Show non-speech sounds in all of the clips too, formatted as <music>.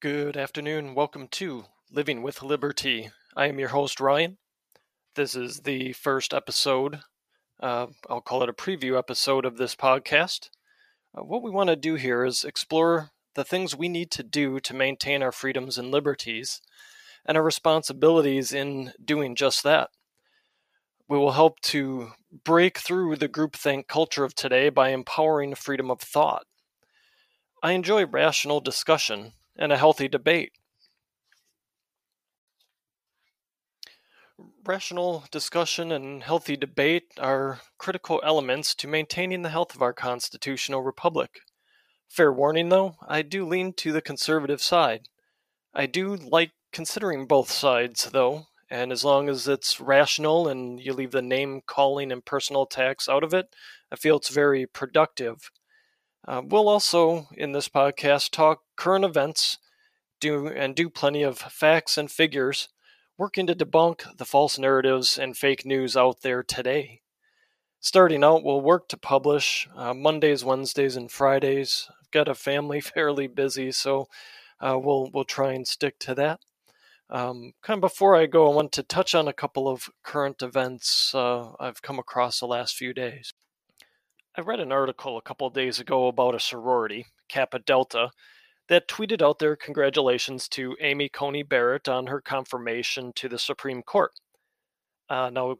Good afternoon. Welcome to Living with Liberty. I am your host, Ryan. This is the first episode. Uh, I'll call it a preview episode of this podcast. Uh, what we want to do here is explore the things we need to do to maintain our freedoms and liberties and our responsibilities in doing just that. We will help to break through the groupthink culture of today by empowering freedom of thought. I enjoy rational discussion and a healthy debate. Rational discussion and healthy debate are critical elements to maintaining the health of our constitutional republic. Fair warning, though, I do lean to the conservative side. I do like considering both sides, though, and as long as it's rational and you leave the name calling and personal attacks out of it, I feel it's very productive. Uh, we'll also, in this podcast, talk current events do and do plenty of facts and figures, working to debunk the false narratives and fake news out there today. Starting out, we'll work to publish uh, Mondays, Wednesdays, and Fridays. I've got a family <laughs> fairly busy, so uh, we'll we'll try and stick to that. Um, kind of before I go, I want to touch on a couple of current events uh, I've come across the last few days. I read an article a couple days ago about a sorority, Kappa Delta, that tweeted out their congratulations to Amy Coney Barrett on her confirmation to the Supreme Court. Uh, now,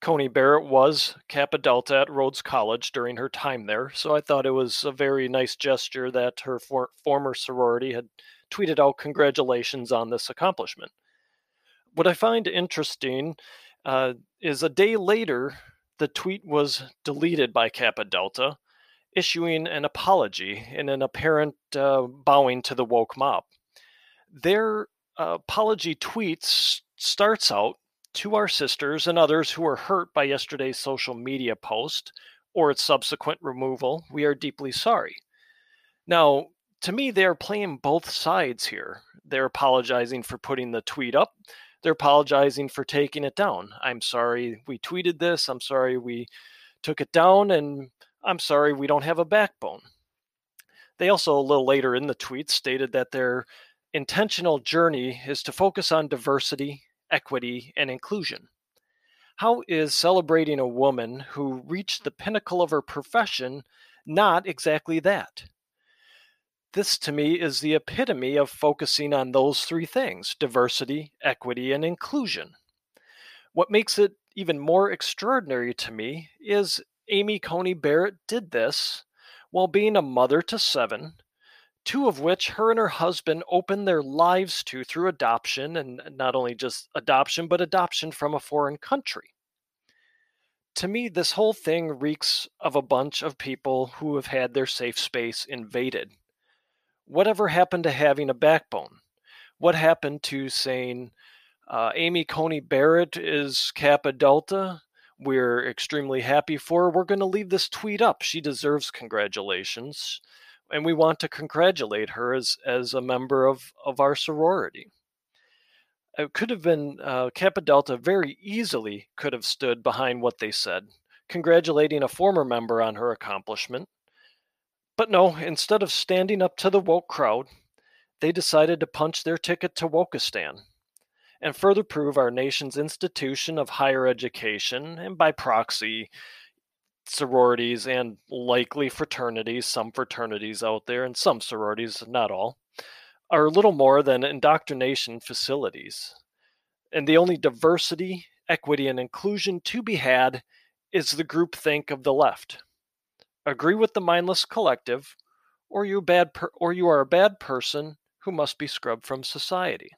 Coney Barrett was Kappa Delta at Rhodes College during her time there, so I thought it was a very nice gesture that her for- former sorority had tweeted out congratulations on this accomplishment. What I find interesting uh, is a day later, the tweet was deleted by Kappa Delta, issuing an apology in an apparent uh, bowing to the woke mob. Their uh, apology tweets starts out to our sisters and others who were hurt by yesterday's social media post or its subsequent removal. We are deeply sorry. Now, to me, they are playing both sides here. They're apologizing for putting the tweet up they're apologizing for taking it down. I'm sorry we tweeted this. I'm sorry we took it down. And I'm sorry we don't have a backbone. They also, a little later in the tweet, stated that their intentional journey is to focus on diversity, equity, and inclusion. How is celebrating a woman who reached the pinnacle of her profession not exactly that? This to me is the epitome of focusing on those three things diversity, equity, and inclusion. What makes it even more extraordinary to me is Amy Coney Barrett did this while being a mother to seven, two of which her and her husband opened their lives to through adoption, and not only just adoption, but adoption from a foreign country. To me, this whole thing reeks of a bunch of people who have had their safe space invaded whatever happened to having a backbone? What happened to saying, uh, Amy Coney Barrett is Kappa Delta? We're extremely happy for her. We're going to leave this tweet up. She deserves congratulations. And we want to congratulate her as, as a member of, of our sorority. It could have been uh, Kappa Delta very easily could have stood behind what they said, congratulating a former member on her accomplishment but no, instead of standing up to the woke crowd, they decided to punch their ticket to Wokistan and further prove our nation's institution of higher education and by proxy sororities and likely fraternities, some fraternities out there and some sororities, not all, are little more than indoctrination facilities. And the only diversity, equity, and inclusion to be had is the groupthink of the left agree with the mindless collective, or you bad per- or you are a bad person who must be scrubbed from society.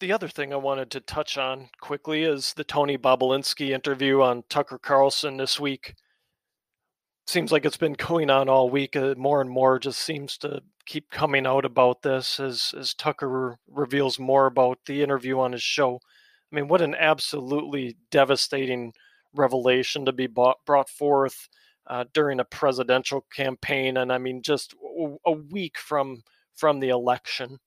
The other thing I wanted to touch on quickly is the Tony Bobulinski interview on Tucker Carlson this week. Seems like it's been going on all week. Uh, more and more just seems to keep coming out about this as as Tucker reveals more about the interview on his show. I mean, what an absolutely devastating revelation to be brought, brought forth uh, during a presidential campaign, and I mean just a week from from the election.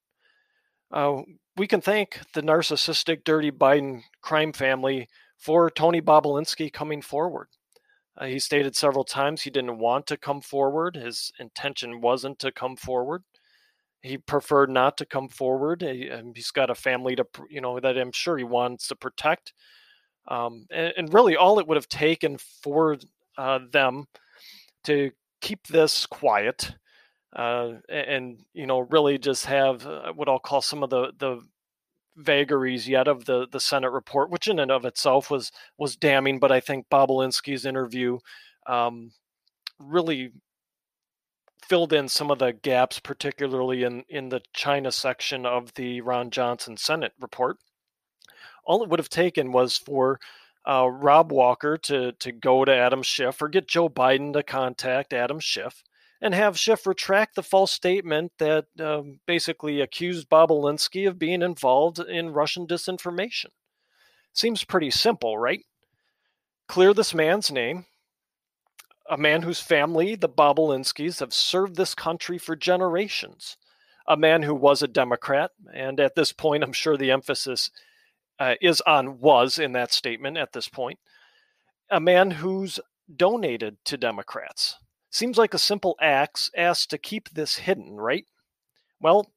Uh, we can thank the narcissistic, dirty Biden crime family for Tony Bobulinski coming forward. Uh, he stated several times he didn't want to come forward. His intention wasn't to come forward. He preferred not to come forward. He, has got a family to, you know, that I'm sure he wants to protect. Um, and, and, really, all it would have taken for uh, them to keep this quiet uh, and, you know, really just have uh, what I'll call some of the the vagaries yet of the the Senate report, which in and of itself was was damning. But I think Bobulinski's interview um, really filled in some of the gaps, particularly in in the China section of the Ron Johnson Senate report. All it would have taken was for uh, Rob Walker to to go to Adam Schiff or get Joe Biden to contact Adam Schiff and have Schiff retract the false statement that um, basically accused Bobulinski of being involved in Russian disinformation. Seems pretty simple, right? Clear this man's name, a man whose family, the Bobulinskis, have served this country for generations, a man who was a Democrat, and at this point, I'm sure the emphasis uh, is on was in that statement at this point, a man who's donated to Democrats Seems like a simple axe asked to keep this hidden, right? Well,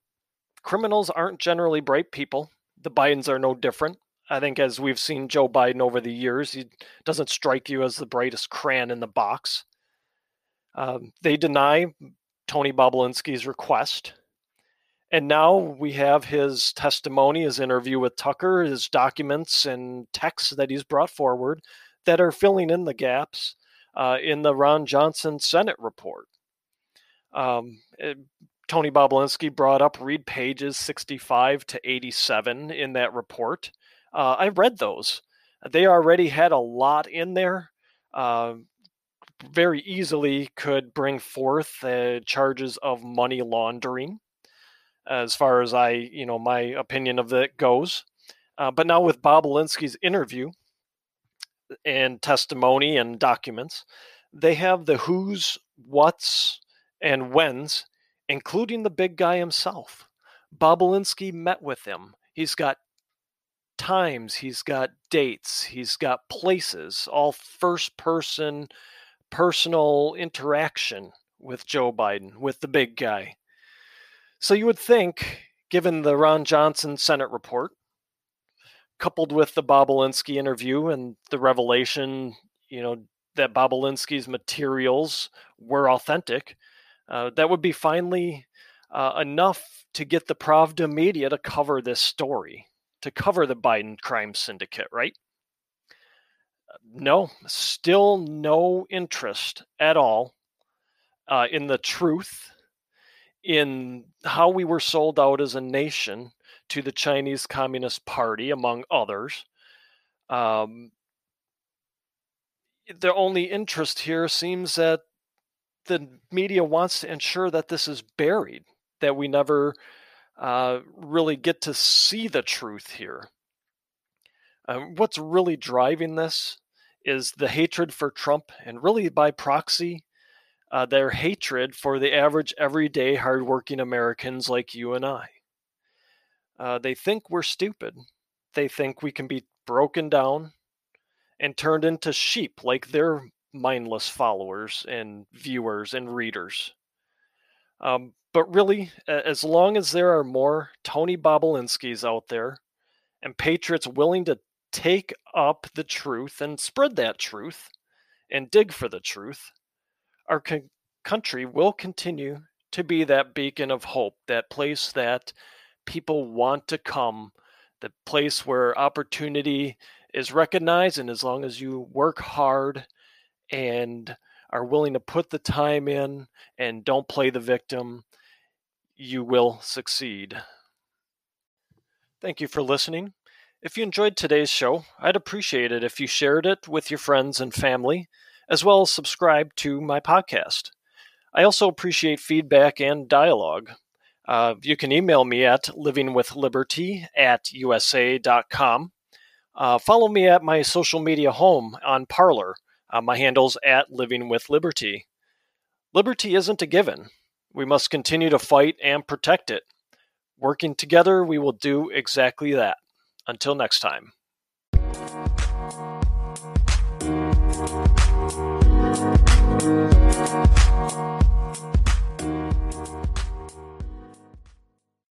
criminals aren't generally bright people. The Bidens are no different. I think, as we've seen Joe Biden over the years, he doesn't strike you as the brightest crayon in the box. Um, they deny Tony Bobulinski's request. And now we have his testimony, his interview with Tucker, his documents and texts that he's brought forward that are filling in the gaps uh, in the Ron Johnson Senate report. Um, it, Tony Bobulinski brought up read pages 65 to 87 in that report. Uh, I read those. They already had a lot in there. Uh, very easily could bring forth uh, charges of money laundering, as far as I, you know, my opinion of that goes. Uh, but now with Bobulinski's interview, and testimony and documents. They have the who's, what's, and when's, including the big guy himself. Bobulinski met with him. He's got times, he's got dates, he's got places, all first person personal interaction with Joe Biden, with the big guy. So you would think, given the Ron Johnson Senate report, coupled with the Bobulinski interview and the revelation, you know, that Bobulinski's materials were authentic, uh, that would be finally uh, enough to get the Pravda media to cover this story, to cover the Biden crime syndicate, right? No, still no interest at all uh, in the truth, in how we were sold out as a nation, to the Chinese Communist Party, among others. Um, the only interest here seems that the media wants to ensure that this is buried, that we never uh, really get to see the truth here. Um, what's really driving this is the hatred for Trump, and really by proxy, uh, their hatred for the average, everyday, hardworking Americans like you and I. Uh, they think we're stupid. They think we can be broken down and turned into sheep like their mindless followers and viewers and readers. Um, but really, as long as there are more Tony Bobulinskis out there and patriots willing to take up the truth and spread that truth and dig for the truth, our co- country will continue to be that beacon of hope, that place that people want to come, the place where opportunity is recognized. And as long as you work hard and are willing to put the time in and don't play the victim, you will succeed. Thank you for listening. If you enjoyed today's show, I'd appreciate it if you shared it with your friends and family, as well as subscribe to my podcast. I also appreciate feedback and dialogue. Uh, you can email me at livingwithliberty at usa.com. Uh, follow me at my social media home on Parler. Uh, my handle's at Living with Liberty. Liberty isn't a given. We must continue to fight and protect it. Working together, we will do exactly that. Until next time.